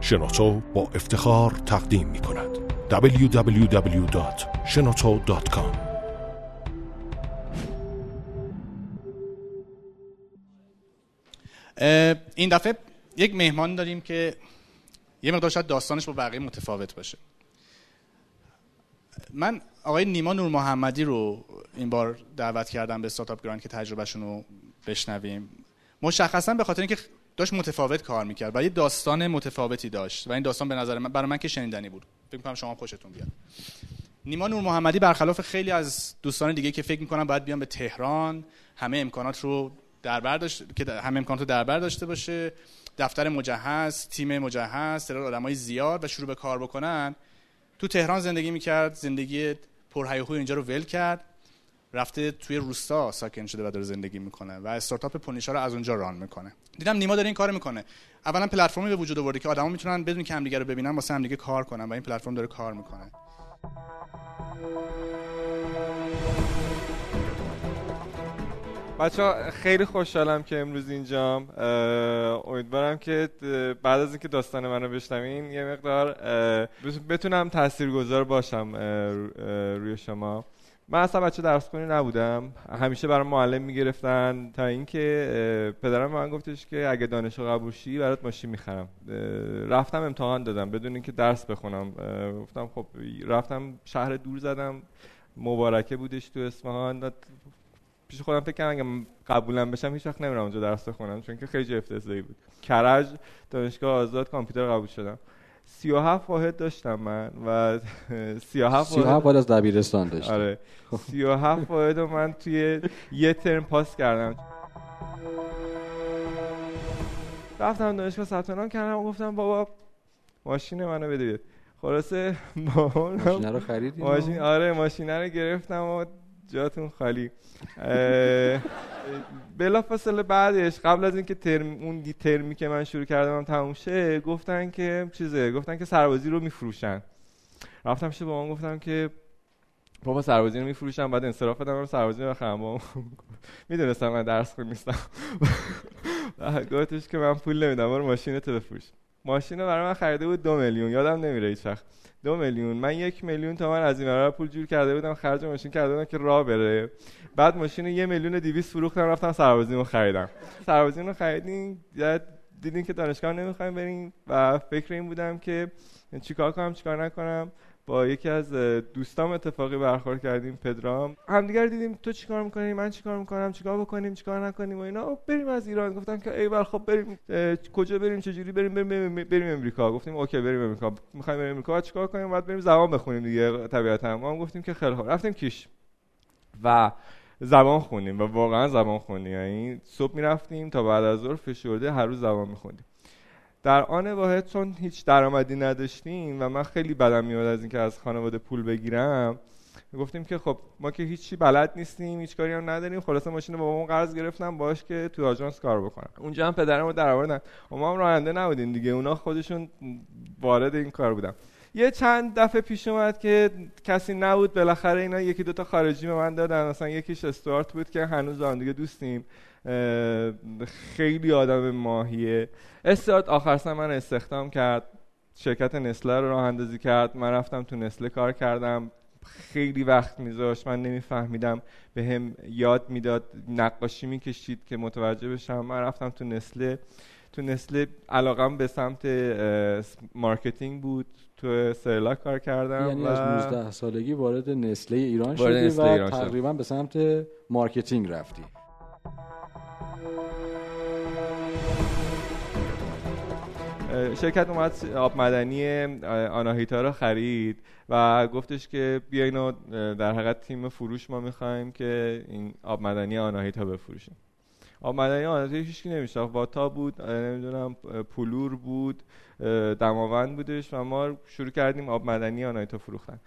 شنوتو با افتخار تقدیم می کند. www.shenoto.com این دفعه یک مهمان داریم که یه مقدار شاید داستانش با بقیه متفاوت باشه. من آقای نیما نور محمدی رو این بار دعوت کردم به استارتاپ گراند که تجربهشون رو بشنویم. مشخصا به خاطر اینکه داشت متفاوت کار می‌کرد و یه داستان متفاوتی داشت و این داستان به نظر من برای من که شنیدنی بود. فکر کنم شما خوشتون بیاد. نیما نور محمدی برخلاف خیلی از دوستان دیگه که فکر می‌کنن باید بیان به تهران همه امکانات رو در بر داشت... که همه امکانات رو در بر داشته باشه. دفتر مجهز تیم مجهز تعداد آدمای زیاد و شروع به کار بکنن. تو تهران زندگی می‌کرد زندگی پرهیاهوی اینجا رو ول کرد. رفته توی روستا ساکن شده و داره زندگی می‌کنه و استارتاپ پونیشا رو از اونجا ران می‌کنه. دیدم نیما داره این کار می‌کنه. اولا پلتفرمی به وجود آورده که آدما می‌تونن بدون که همدیگه رو ببینن واسه همدیگه کار کنن و این پلتفرم داره کار می‌کنه. بچه خیلی خوشحالم که امروز اینجام. امیدوارم که بعد از اینکه داستان منو بشنوین یه مقدار بتونم تاثیرگذار باشم روی شما. من اصلا بچه درس خونی نبودم. همیشه برای معلم می‌گرفتن. تا اینکه پدرم من گفتش که اگه دانشگاه قبول شی برات ماشین می‌خرم. رفتم امتحان دادم. بدون اینکه درس بخونم. گفتم خب رفتم شهر دور زدم. مبارکه بودش تو اصفهان. پیش خودم فکر کردم اگه قبولم بشم هیچ وقت نمیرم اونجا درس بخونم. چون که خیلی افتضاحی بود. کرج دانشگاه آزاد کامپیوتر قبول شدم. 37 واحد داشتم من و 37 37 واحد از دبیرستان داشتم آره. 37 واحد رو من توی یه ترم پاس کردم. رفتم دانشگاه ثبت نام کردم و گفتم بابا ماشین منو بده خلاصه ماشین رو خریدی؟ ماشین آره ماشین رو گرفتم و جاتون خالی. بلا فاصله بعدش قبل از اینکه ترم اون ترمی که من شروع کردم تموم شه گفتن که چیزه گفتن که سربازی رو میفروشن. رفتم شه با من گفتم که بابا سربازی رو میفروشن بعد انصراف بدم سربازی رو بخرم. با می‌دونستم من درس خون نیستم. گفتش که من پول نمیدم برو ماشینتو بفروش. ماشین رو برای من خریده بود دو میلیون. یادم نمیره هیچ وقت. دو میلیون. من یک میلیون تومن از این پول جور کرده بودم. خرج ماشین کرده بودم که راه بره. بعد ماشین یه میلیون 200 فروختم رفتم سربازیمو خریدم. سربازیمو خریدین دیدین که دانشگاه نمی‌خوایم بریم و فکر این بودم که چیکار کنم چیکار نکنم. با یکی از دوستام اتفاقی برخورد کردیم پدرام. همدیگر دیدیم تو چیکار می‌کنی من چیکار می‌کنم چیکار بکنیم چیکار نکنیم و اینا. بریم از ایران. گفتم که ای خب بریم کجا بریم چه جوری بریم بریم بریم امریکا. گفتیم اوکی بریم امریکا. می‌خوایم بریم امریکا. چیکار کنیم؟ بعد بریم زبان بخونیم دیگه طبیعتا. ما هم گفتیم که خیلی خوب. رفتیم کیش. و زبان خونیم و واقعا زبان خونیم یعنی صبح می‌رفتیم تا بعد از ظهر فشرده هر روز زبان میخوندیم. در آن واحد چون هیچ درآمدی نداشتیم و من خیلی بدم میاد از اینکه از خانواده پول بگیرم گفتیم که خب ما که هیچی بلد نیستیم هیچ کاری هم نداریم خلاصه ماشین رو بابامون قرض گرفتم باش که تو آژانس کار بکنم. اونجا هم پدرم رو در آوردن ما هم راننده نبودیم دیگه اونا خودشون وارد این کار بودن. یه چند دفعه پیش اومد که کسی نبود بالاخره اینا یکی دوتا خارجی به من دادن. مثلا یکیش استوارت بود که هنوز هم دیگه دوستیم. خیلی آدم ماهیه. استاد آخر من استخدام کرد. شرکت نسله رو راه اندازی کرد. من رفتم تو نسله کار کردم. خیلی وقت میذاشت. من نمیفهمیدم. به هم یاد می‌داد. نقاشی می‌کشید که متوجه بشم. من رفتم تو نسله. تو Nestlé علاقم به سمت marketing بود. تو سرلاک کار کردم یعنی و از 19 سالگی وارد Nestlé ایران شدی و تقریبا به سمت marketing رفتی. شرکت اومد آب مدنی آناهیتا رو خرید و گفتش که بیاین و در حقیقت تیم فروش ما می‌خوایم که این آب مدنی آناهیتا بفروشیم. آب مدنی آناهیتا هیچکی نمیشه واتا بود نمی‌دونم پولور بود. دماوند بودش و ما شروع کردیم آب مدنی آناهیتا فروختن.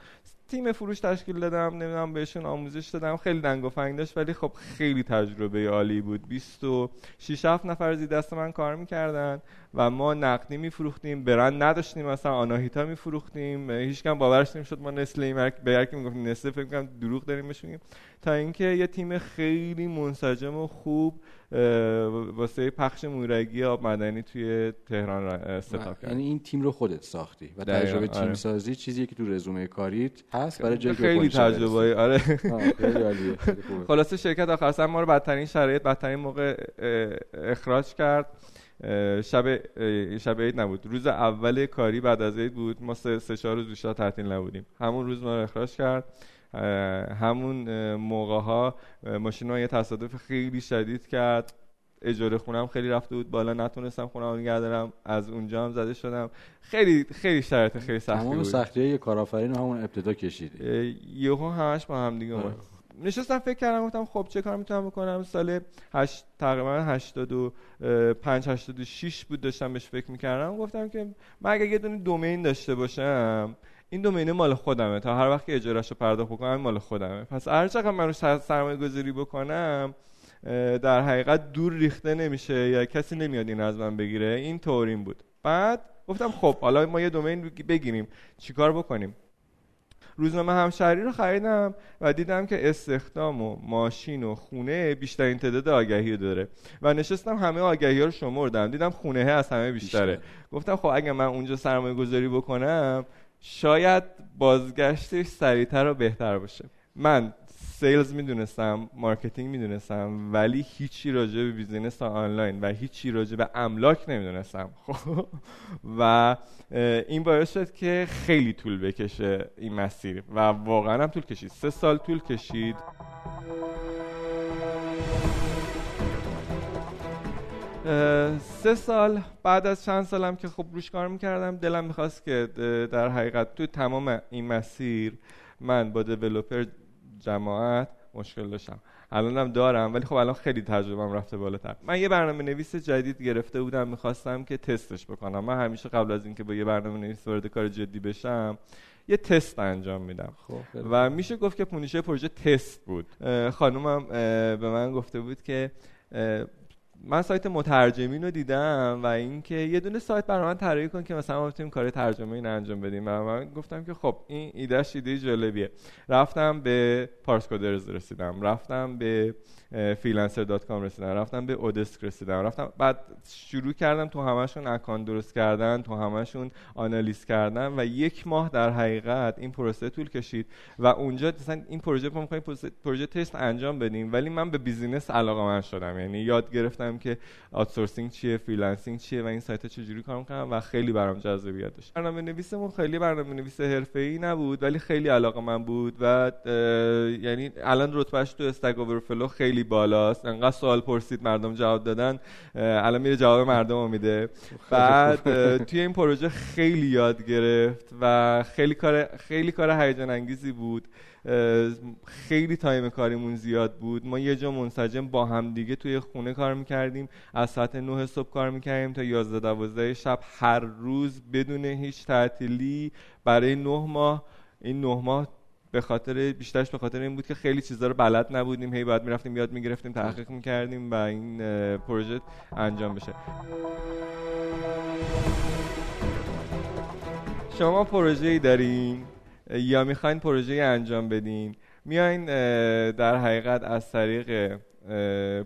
تیم فروش تشکیل دادم نمی‌دونم بهشون آموزش دادم. خیلی دنگ و فنگ داشت ولی خب خیلی تجربه عالی بود. 26 7 نفر زیر دست من کار می‌کردن و ما نقدی میفروختیم. برند نداشتیم مثلا آناهیتا میفروختیم. هیچ کم باورش نمی‌شد. ما نسل مرک به هر کی می‌گفتیم نسل فکر کنم دروغ داریم بهش تا اینکه یه تیم خیلی منسجم و خوب واسه پخش مورگی آب مدنی توی تهران استفاده کرد. یعنی این تیم رو خودت ساختی و تجربه تیم آره. سازی چیزی که تو رزومه کاریت هست. برای جایی خیلی تجربه آره. خیلی خلاصه شرکت آخر سر ما رو بدترین شرایط بدترین موقع اخراج کرد. شب شب عید نبود. روز اول کاری بعد از عید بود. ما سه, سه چهار روز بیشتر تعطیل نبودیم. همون روز ما رو اخراج کرد. همون موقع ها ماشین یه تصادف خیلی شدید کرد. اجاره خونم خیلی رفته بود بالا نتونستم خونم نگه دارم. از اونجا هم زده شدم. خیلی خیلی شرایط خیلی سختی بود. سختی های کارآفرین همون ابتدا کشید یهو همش با هم دیگه آره. نشستم فکر کردم گفتم خب چه کار می‌تونم بکنم؟ سال هشت تقریبا 85 86 بود داشتم بهش فکر می‌کردم. گفتم که من اگه یه دونه دومین داشته باشم این دومین مال خودمه. تا هر وقت که اجارهشو پرداخت بکنم مال خودمه. پس هر چقدر من رو سرمایه گذاری بکنم در حقیقت دور ریخته نمیشه یا کسی نمیاد این از من بگیره. این طورین بود. بعد گفتم خب حالا ما یه دومین بگیریم. چیکار بکنیم؟ روزنامه همشهری رو خریدم و دیدم که استخدام و ماشین و خونه بیشترین تعداد آگهی رو داره. و نشستم همه آگهی ها رو شمردم. دیدم خونه از همه بیشتره. گفتم خب اگه من اونجا سرمایه گذاری بکنم شاید بازگشتش سریعتر و بهتر باشه. من sales می‌دونستم marketing می‌دونستم ولی هیچی راجع به business آنلاین و هیچی راجع به املاک نمی‌دونستم. خب و این باعث شد که خیلی طول بکشه این مسیر و واقعا هم طول کشید. سه سال طول کشید. سه سال بعد از چند سالم که خب روش کار می‌کردم دلم می‌خواست که در حقیقت تو تمام این مسیر من با دیولوپر جماعت مشکل داشتم. الانم دارم ولی خب الان خیلی تجربهم رفته بالاتر. من یه برنامه نویس جدید گرفته بودم می‌خواستم که تستش بکنم. من همیشه قبل از اینکه با یه برنامه نویس وارد کار جدی بشم یه تست انجام میدم. خب و میشه گفت که پونیشه پروژه تست بود. خانومم به من گفته بود که من سایت مترجمین رو دیدم و اینکه یه دونه سایت برای من طراحی کن که مثلا ما بتونیم کار ترجمه این انجام بدیم. و من گفتم که خب این ایدهش ایده جالبیه. رفتم به پارس کودرز رسیدم. رفتم به freelancer.com رسیدم. رفتم به اودسک رسیدم. رفتم بعد شروع کردم تو همشون اکانت درست کردن تو همشون آنالیز کردن و یک ماه در حقیقت این پروسه طول کشید. و اونجا مثلا این پروژه ما پروژه تست انجام بدیم. ولی من به business علاقه‌مند شدم. یعنی یاد گرفتم که outsourcing چیه freelancing چیه و این سایت چجوری کار می‌کنه و خیلی برام جذابیت داشت. برنامه نویسمون خیلی برنامه نویس حرفه‌ای نبود ولی خیلی علاقه‌مند بود و یعنی الان رتبهش تو Stack Overflow خیلی خیلی بالاست. انقدر سوال پرسید مردم جواب دادن الان میره جواب مردم رو میده. بعد توی این پروژه خیلی یاد گرفت و خیلی کار خیلی کار هیجان انگیزی بود. خیلی تایم کاریمون زیاد بود. ما یه جا منسجم با هم دیگه توی خونه کار می‌کردیم. از ساعت 9 صبح کار می‌کردیم تا 11 12 شب هر روز بدون هیچ تعطیلی. برای نه ماه این نه ماه به خاطر بیشترش به خاطر این بود که خیلی چیزا رو بلد نبودیم. هی بعد می‌رفتیم یاد می‌گرفتیم تحقیق می‌کردیم و این پروژه انجام بشه. شما پروژه ای دارین؟ یا می‌خواین پروژه انجام بدین؟ میاین در حقیقت از طریق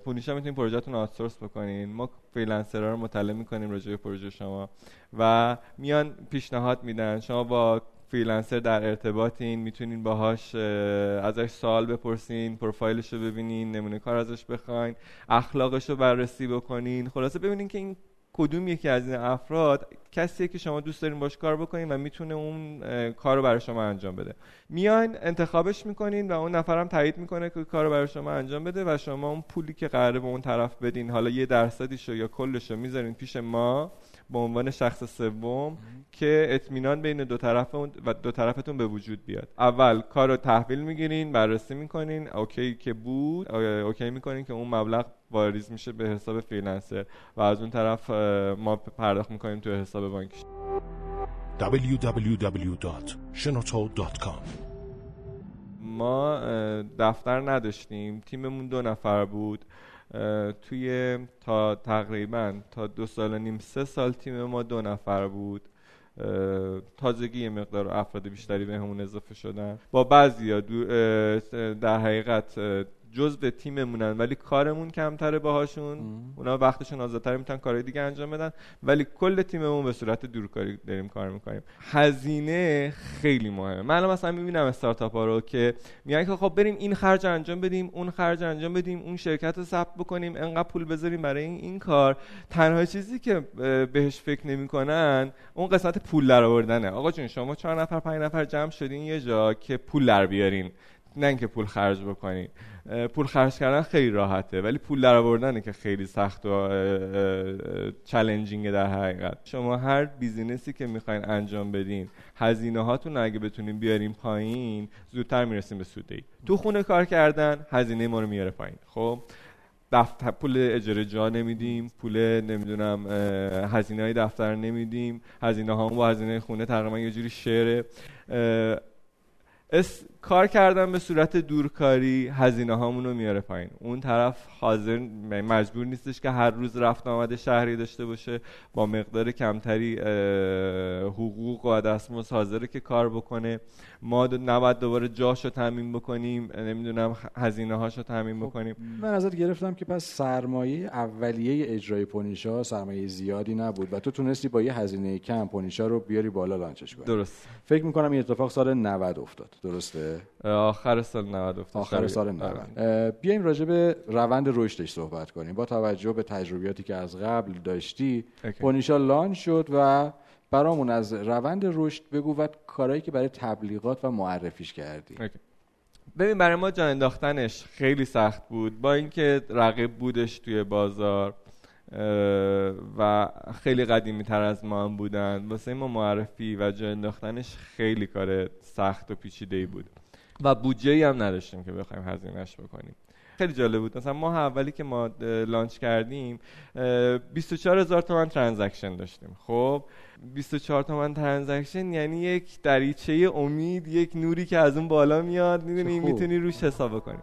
پونیشا می‌تونین پروژهتون outsource بکنین. ما freelancer ها رو مطلع می‌کنیم راجع به پروژه شما. و میان پیشنهاد میدن. شما با freelancer در ارتباطین می‌تونین باهاش ازش سوال بپرسین پروفایلش رو ببینین نمونه کار ازش بخواین اخلاقش رو بررسی بکنین. خلاصه ببینین که این کدوم یکی از این افراد کسیه که شما دوست دارین باش کار بکنین و می‌تونه اون کار رو برای شما انجام بده. میاین انتخابش می‌کنین و اون نفرم تایید می‌کنه که کار رو برای شما انجام بده و شما اون پولی که قراره به اون طرف بدین حالا یه درصدیشو یا کلشو می‌ذارین پیش ما. به عنوان شخص سوم که اطمینان بین دو طرف و دو طرفتون به وجود بیاد. اول کار رو تحویل می‌گیرین بررسی می‌کنین. OK که بود OK می‌کنین که اون مبلغ واریز میشه به حساب فریلنسر و از اون طرف ما پرداخت می‌کنیم تو حساب بانکش www.shenoto.com ما دفتر نداشتیم. تیممون دو نفر بود. توی تا تقریبا تا دو سال و نیم سه سال تیم ما دو نفر بود. تازگی یه مقدار افراد بیشتری به همون اضافه شدن. با بعضی در حقیقت جزء تیممونن. ولی کارمون کمتره باهاشون. اونا وقتشون آزادتر می‌تونن کارهای دیگه انجام بدن. ولی کل تیممون به صورت دورکاری داریم کار می‌کنیم. هزینه خیلی مهمه. من الان مثلا می‌بینم استارتاپ ها رو که میگن که خب بریم این خرج انجام بدیم اون خرج انجام بدیم اون شرکت رو ثبت بکنیم انقدر پول بذاریم برای این, این کار. تنها چیزی که بهش فکر نمی‌کنن اون قسمت پول درآوردنه. آقا جون شما چهار نفر پنج نفر جمع شدین یه جا که پول در بیارین. نه اینکه پول خرج بکنین. پول خرج کردن خیلی راحته ولی پول در آوردنه که خیلی سخت و چالنجینگه در حقیقت. شما هر بیزینسی که می‌خواین انجام بدین هزینه هاتون اگه بتونین بیارین پایین زودتر می‌رسیم به سودی تو خونه کار کردن هزینه ما رو میاره پایین. خب دفتر پول اجاره جا نمیدیم پول نمی‌دونم هزینه های دفتر نمیدیم هزینه ها با هزینه خونه تقریبا یه جوری شعره. اس... کار کردن به صورت دورکاری هزینه هامون رو میاره پایین. اون طرف حاضر مجبور نیستش که هر روز رفت آمده شهری داشته باشه با مقدار کمتری حقوق و دستمزد حاضره که کار بکنه. ما نباید دوباره جاشو تامین بکنیم نمی‌دونم هزینه هاشو تامین خب، بکنیم. من ازت گرفتم که پس سرمایه اولیه اجرای پونیشا سرمایه زیادی نبود و تو تونستی با یه هزینه کم پونیشا رو بیاری بالا لانچش کنی. درست. فکر می‌کنم این اتفاق سال 90 افتاد. درسته؟ آخر سال 90 افتاد آخر سال 90 آره. بیایم راجع به روند رشدش صحبت کنیم. با توجه به تجربیاتی که از قبل داشتی پونیشا لانچ شد و برامون از روند رشد بگو و کارهایی که برای تبلیغات و معرفیش کردی. ببین برای ما جان انداختنش خیلی سخت بود. با اینکه رقیب بودش توی بازار و خیلی قدیمی تر از ما هم بودن واسه ما معرفی و جا انداختنش خیلی کار سخت و پیچیده ای بود. و بودجه هم نداشتیم که بخوایم هزینهش بکنیم. خیلی جالب بود. مثلا ما اولی که ما launch کردیم 24 هزار تومن transaction داشتیم. خب 24 تومن transaction یعنی یک دریچه امید یک نوری که از اون بالا میاد می‌دونی می‌تونی روش حساب کنی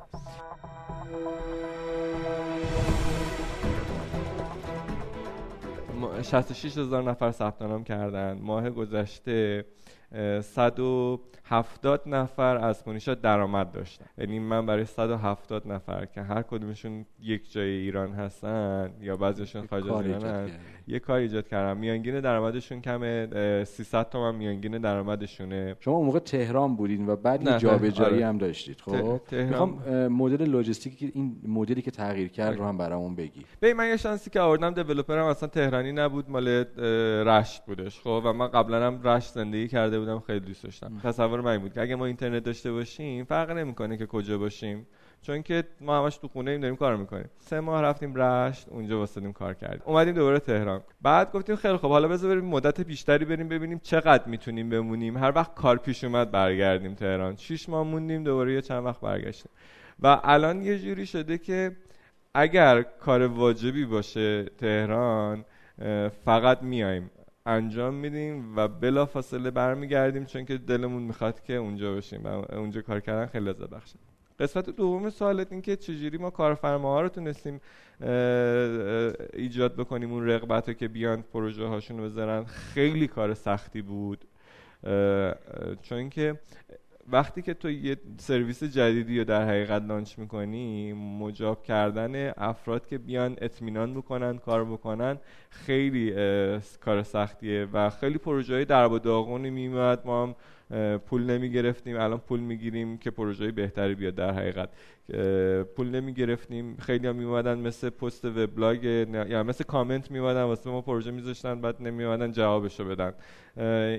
66 هزار نفر ثبت نام کردن. ماه گذشته 170 نفر از پونیشا درآمد داشتن. یعنی من برای 170 نفر که هر کدومشون یک جای ایران هستن یا بعضیشون خارج از ایران یه کار ایجاد کردم. میانگین درآمدشون کمه 300 تومن میانگین درآمدشونه. شما اون موقع تهران بودین و بعد جابجایی آره. هم داشتید خب؟ می‌خوام مدل لوجستیکی این مدلی که تغییر کرد رو هم برامون بگی. ببین من یه شانسی که آوردم دیولپرم اصلا تهرانی نبود مال رشت بودش خب؟ و من قبلا هم رشت زندگی کرده بودم خیلی دوست داشتم. تصور من بود که اگه ما اینترنت داشته باشیم فرق نمی‌کنه که کجا باشیم. چون که ما همش تو خونه ایم داریم کار می‌کنیم. سه ماه رفتیم رشت اونجا واسدیم کار کردیم. اومدیم دوباره تهران. بعد گفتیم خیلی خب حالا بذار بریم مدت بیشتری بریم ببینیم چقدر می‌تونیم بمونیم. هر وقت کار پیش اومد برگردیم تهران. 6 ماه موندیم دوباره یه چند وقت برگشتیم. و الان یه جوری شده که اگر کار واجبی باشه تهران فقط میایم انجام میدیم و بلا فاصله برمیگردیم چون که دلمون می‌خواد که اونجا باشیم. و اونجا کار کردن خیلی لذت بخشه. قسمت دوم سوالت این که چجوری ما کارفرماها رو تونستیم ایجاد بکنیم اون رقبت رو که بیان پروژه هاشون بذارن. خیلی کار سختی بود. چون که وقتی که تو یه سرویس جدیدی رو در حقیقت لانچ می‌کنی مجاب کردن افراد که بیان اطمینان بکنن کار بکنن خیلی کار سختیه و خیلی پروژه های درب و داغونی میمد ما هم پول نمی گرفتیم الان پول می‌گیریم که پروژه بهتری بیاد در حقیقت. پول نمی گرفتیم خیلی هم میومدن مثل پست وبلاگ یا مثل کامنت میومدن واسه ما پروژه میذاشتن بعد نمیومدن جوابشو بدن.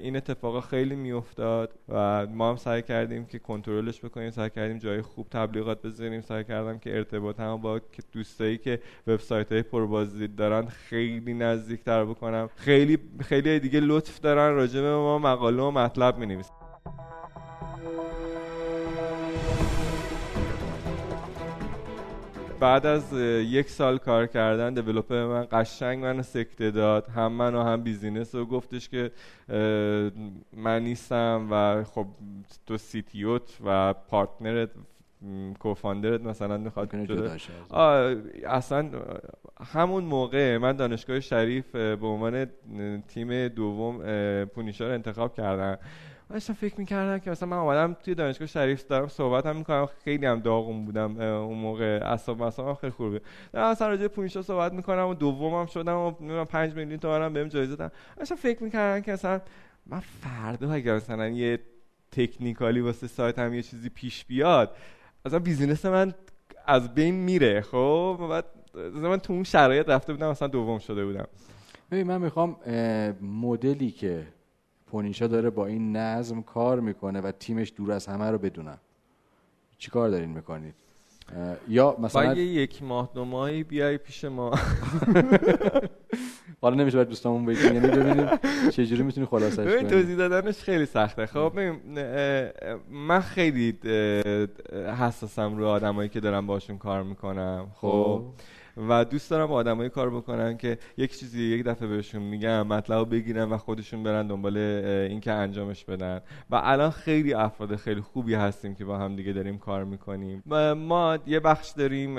این اتفاقا خیلی میافتاد و ما هم سعی کردیم که کنترلش بکنیم سعی کردیم جای خوب تبلیغات بذاریم سعی کردم که ارتباط هم با دوستایی که وبسایت های پربازدید دارن خیلی نزدیکتر بکنم. خیلی خیلی دیگه لطف دارن راجع به ما مقاله و مطلب می‌نویسن. بعد از یک سال کار کردن developer من قشنگ منو سکته داد. هم من و هم business رو گفتش که من نیستم و خب تو CTO ت و partner ت کوفاندرت مثلا می‌خواد اصلا همون موقع من دانشگاه شریف به عنوان تیم دوم پونیشا رو انتخاب کردم. داشتم فکر می‌کردم که مثلا من اومدم توی دانشگاه شریف دارم صحبت هم می‌کنم خیلی هم داغون بودم اون موقع اصاب اصابم خیلی خوبه دارم مثلا راجع پونیشا صحبت می‌کنم و دومم شدم و نمی‌دونم 5 میلیون تومانم بهم جایزه دادن. داشتم فکر می‌کردم که مثلا من فردا اگر مثلا یه تکنیکالی واسه سایت هم یه چیزی پیش بیاد مثلا بیزینس من از بین میره خب؟ بعد من تو اون شرایط رفته بودم مثلا دوم شده بودم. ببین من می‌خوام مدلی که پونیشا داره با این نظم کار می‌کنه و تیمش دور از همه رو بدونم چی کار دارین می‌کنید؟ یا مثلا یک ماه دو ماهی بیای پیش ما. حالا نمیشه باید دوستامون بگیم یعنی ببینیم چه جوری می‌تونی خلاصش کنی. ببین توضیح دادنش خیلی سخته. خب من خیلی حساسم رو آدمایی که دارم باشون کار می‌کنم. خب, خب. و دوست دارم با آدمایی کار بکنن که یک چیزی یک دفعه بهشون میگم مطلب بگیرن و خودشون برن دنبال اینکه انجامش بدن. و الان خیلی افراد خیلی خوبی هستیم که با هم دیگه داریم کار می‌کنیم. ما یه بخش داریم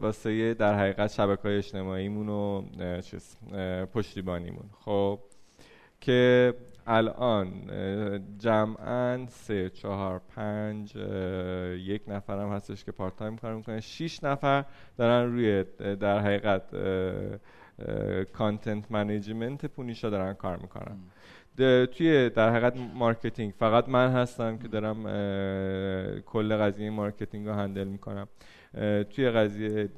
واسه در حقیقت شبکه های اجتماعیمون و پشتیبانیمون. خب که الان جمعا سه چهار پنج یک نفر هم هستش که part time کار می‌کنه. شیش نفر دارن روی در حقیقت content management پونیشا دارن کار می‌کنن. توی در حقیقت marketing فقط من هستم که دارم کل قضیه marketing رو handle می‌کنم. توی قضیه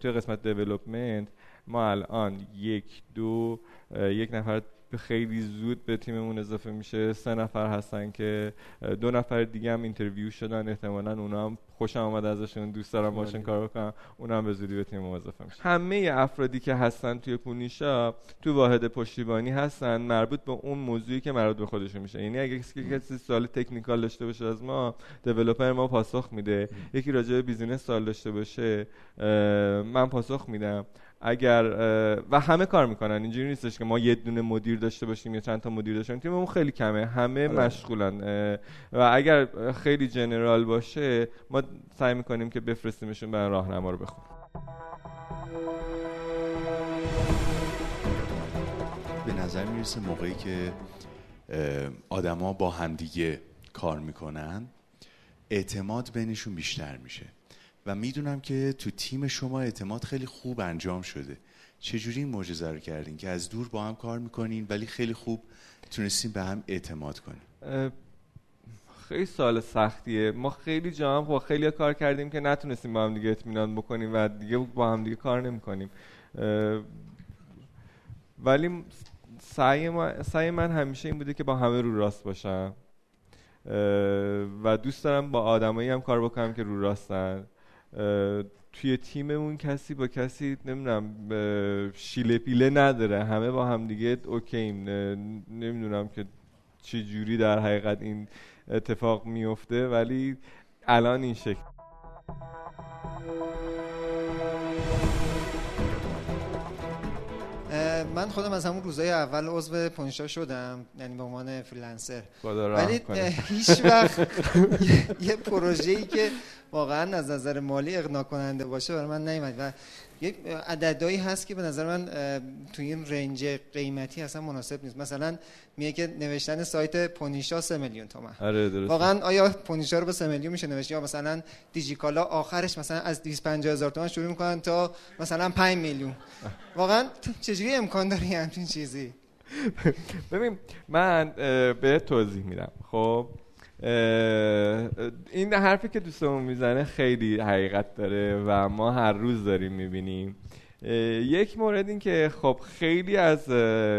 توی قسمت development ما الان یک دو یک نفر خیلی زود به تیممون اضافه میشه. سه نفر هستن که دو نفر دیگه هم interview شدن. احتمالا اونا هم خوشم آمد ازشون. دوست دارم باشن کار بکنم. اونا هم به زودی به تیم اضافه میشه. همه افرادی که هستن توی پونیشا تو واحد پشتیبانی هستن. مربوط به اون موضوعی که مربوط به خودشون میشه. یعنی اگه کسی سوال technical داشته باشه از ما دیولپر ما پاسخ میده. یکی راجع به بیزینس سوال داشته باشه من پاسخ میدم. اگر و همه کار می‌کنن. اینجوری نیستش که ما یه دونه مدیر داشته باشیم یا چند تا مدیر داشته باشیم. تیممون خیلی کمه. همه آره. مشغولن. و اگر خیلی جنرال باشه ما سعی می‌کنیم که بفرستیمشون برای راهنما رو بخون به نظر می‌رسه موقعی که آدما با همدیگه کار می‌کنن اعتماد بینشون بیشتر میشه. و می‌دونم که تو تیم شما اعتماد خیلی خوب انجام شده. چجوری این معجزه رو کردین که از دور با هم کار می‌کنین ولی خیلی خوب تونستین به هم اعتماد کنین؟ خیلی سال سختیه. ما خیلی جا هم با خیلی کار کردیم که نتونستیم با هم دیگه اطمینان بکنیم و دیگه با هم دیگه کار نمی‌کنیم. ولی سعی, سعی من همیشه این بوده که با همه رو راست باشم. و دوست دارم با آدمایی هم کار بکنم که رو راستن. توی تیممون کسی با کسی نمی‌دونم شیله پیله نداره. همه با هم دیگه اوکیم. نمی‌دونم که چی جوری در حقیقت این اتفاق میفته ولی الان این شکل. من خودم از همون روزای اول عضو پونیشا شدم یعنی به عنوان freelancer. ولی هیچ وقت یه پروژه‌ای که واقعا از نظر مالی اقناع کننده باشه برای من نیومد و یک عددهایی هست که به نظر من تو این range قیمتی اصلا مناسب نیست. مثلا میگه که نوشتن سایت پونیشا 3 میلیون تومن. آره درست واقعا آیا پونیشا رو به 3 میلیون میشه نوشت یا مثلا دیجیکالا آخرش مثلا از 250 هزار تومن شروع می‌کنن تا مثلا 5 میلیون؟ واقعا چجوری امکان داری همچین چیزی؟ ببین من به توضیح میدم. خب این حرفی که دوستمون می‌زنه خیلی حقیقت داره و ما هر روز داریم می‌بینیم. یک مورد این که خب خیلی از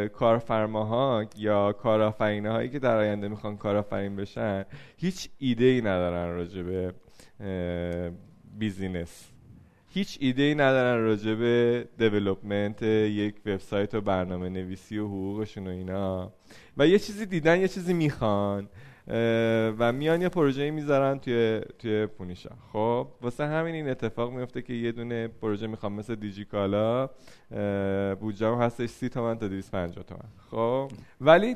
کارفرماها یا کارآفرینه هایی که در آینده می‌خوان کارآفرین بشن هیچ ایده ای ندارن راجع به business. هیچ ایده ای ندارن راجع به development یک وبسایت و برنامه نویسی و حقوقشون و اینا. و یه چیزی دیدن یه چیزی می‌خوان. و میان یه پروژه می‌ذارن توی توی پونیشا. خب واسه همین این اتفاق میفته که یه دونه پروژه می‌خوام مثل دیجیکالا بودجه هستش سی تومن تا 250 تومن. خب ولی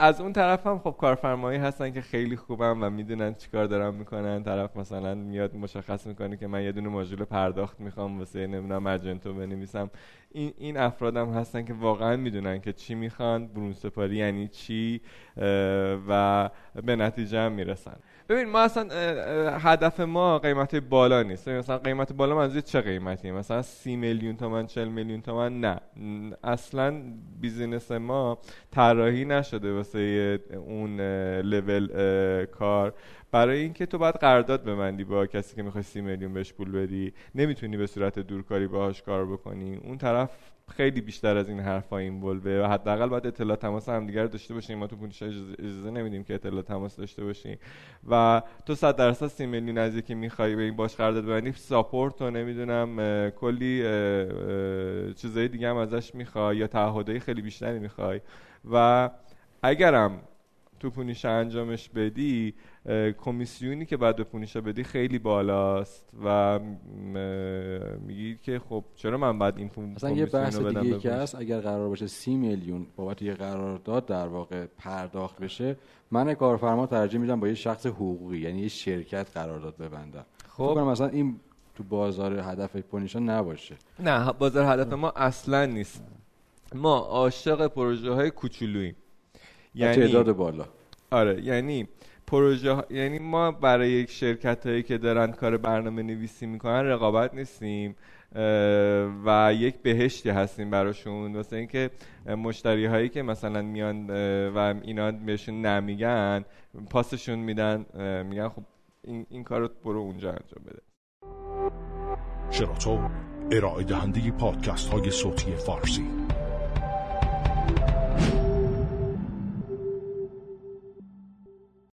از اون طرف هم خب کارفرمایی هستن که خیلی خوبن و می‌دونن چیکار دارن می‌کنن. طرف مثلا میاد مشخص می‌کنه که من یه دونه ماژول پرداخت می‌خوام واسه نمی‌دونم Magento بنویسم. این این افراد هم هستن که واقعا می‌دونن که چی می‌خوان برون سپاری یعنی چی و به نتیجه هم می‌رسن. ببین ما اصلا هدف ما قیمت بالا نیست. مثلا قیمت بالا منظور چه قیمتی مثلا سی میلیون تومن 40 میلیون تومن نه. اصلا business ما طراحی نشده واسه اون لول کار. برای اینکه تو باید قرارداد ببندی با کسی که می‌خوای سی میلیون بهش پول بدی نمی‌تونی به صورت دورکاری باهاش کار بکنی. اون طرف خیلی بیشتر از این حرفا این بلبه و حداقل باید اطلاع تماس همدیگه رو داشته باشیم. ما تو پونیش اجازه نمیدیم که اطلاع تماس داشته باشیم. و تو صد درصد سی میلیون از یکی می‌خوای به این باش قرارداد ببندی ساپورت و نمی‌دونم کلی چیزای دیگه هم ازش می‌خوای یا تعهدای خیلی بیشتری می‌خوای. و اگرم تو پونیشا انجامش بدی کمیسیونی که بعد به پونیشا بدی خیلی بالاست و میگی که خب چرا من بعد این پون مثلا یه بحث دیگه که هست اگر قرار باشه سی میلیون بابت یه قرارداد در واقع پرداخت بشه من کارفرما ترجیح میدم با یه شخص حقوقی یعنی یه شرکت قرارداد ببندم. خب. مثلا این تو بازار هدف پونیشا نباشه. نه بازار هدف ما اصلا نیست. ما عاشق پروژه های کوچولوییم. یعنی تعداد بالا. آره یعنی پروژه یعنی ما برای یک شرکت هایی که دارن کار برنامه نویسی می‌کنن رقابت نیستیم و یک بهشتی هستیم براشون. واسه اینکه مشتری هایی که مثلا میان و اینا بهشون نمیگن پاسشون میدن میگن خب این, این کار برو اونجا انجام بده. شراطو ارائه دهنده پادکست های صوتی فارسی.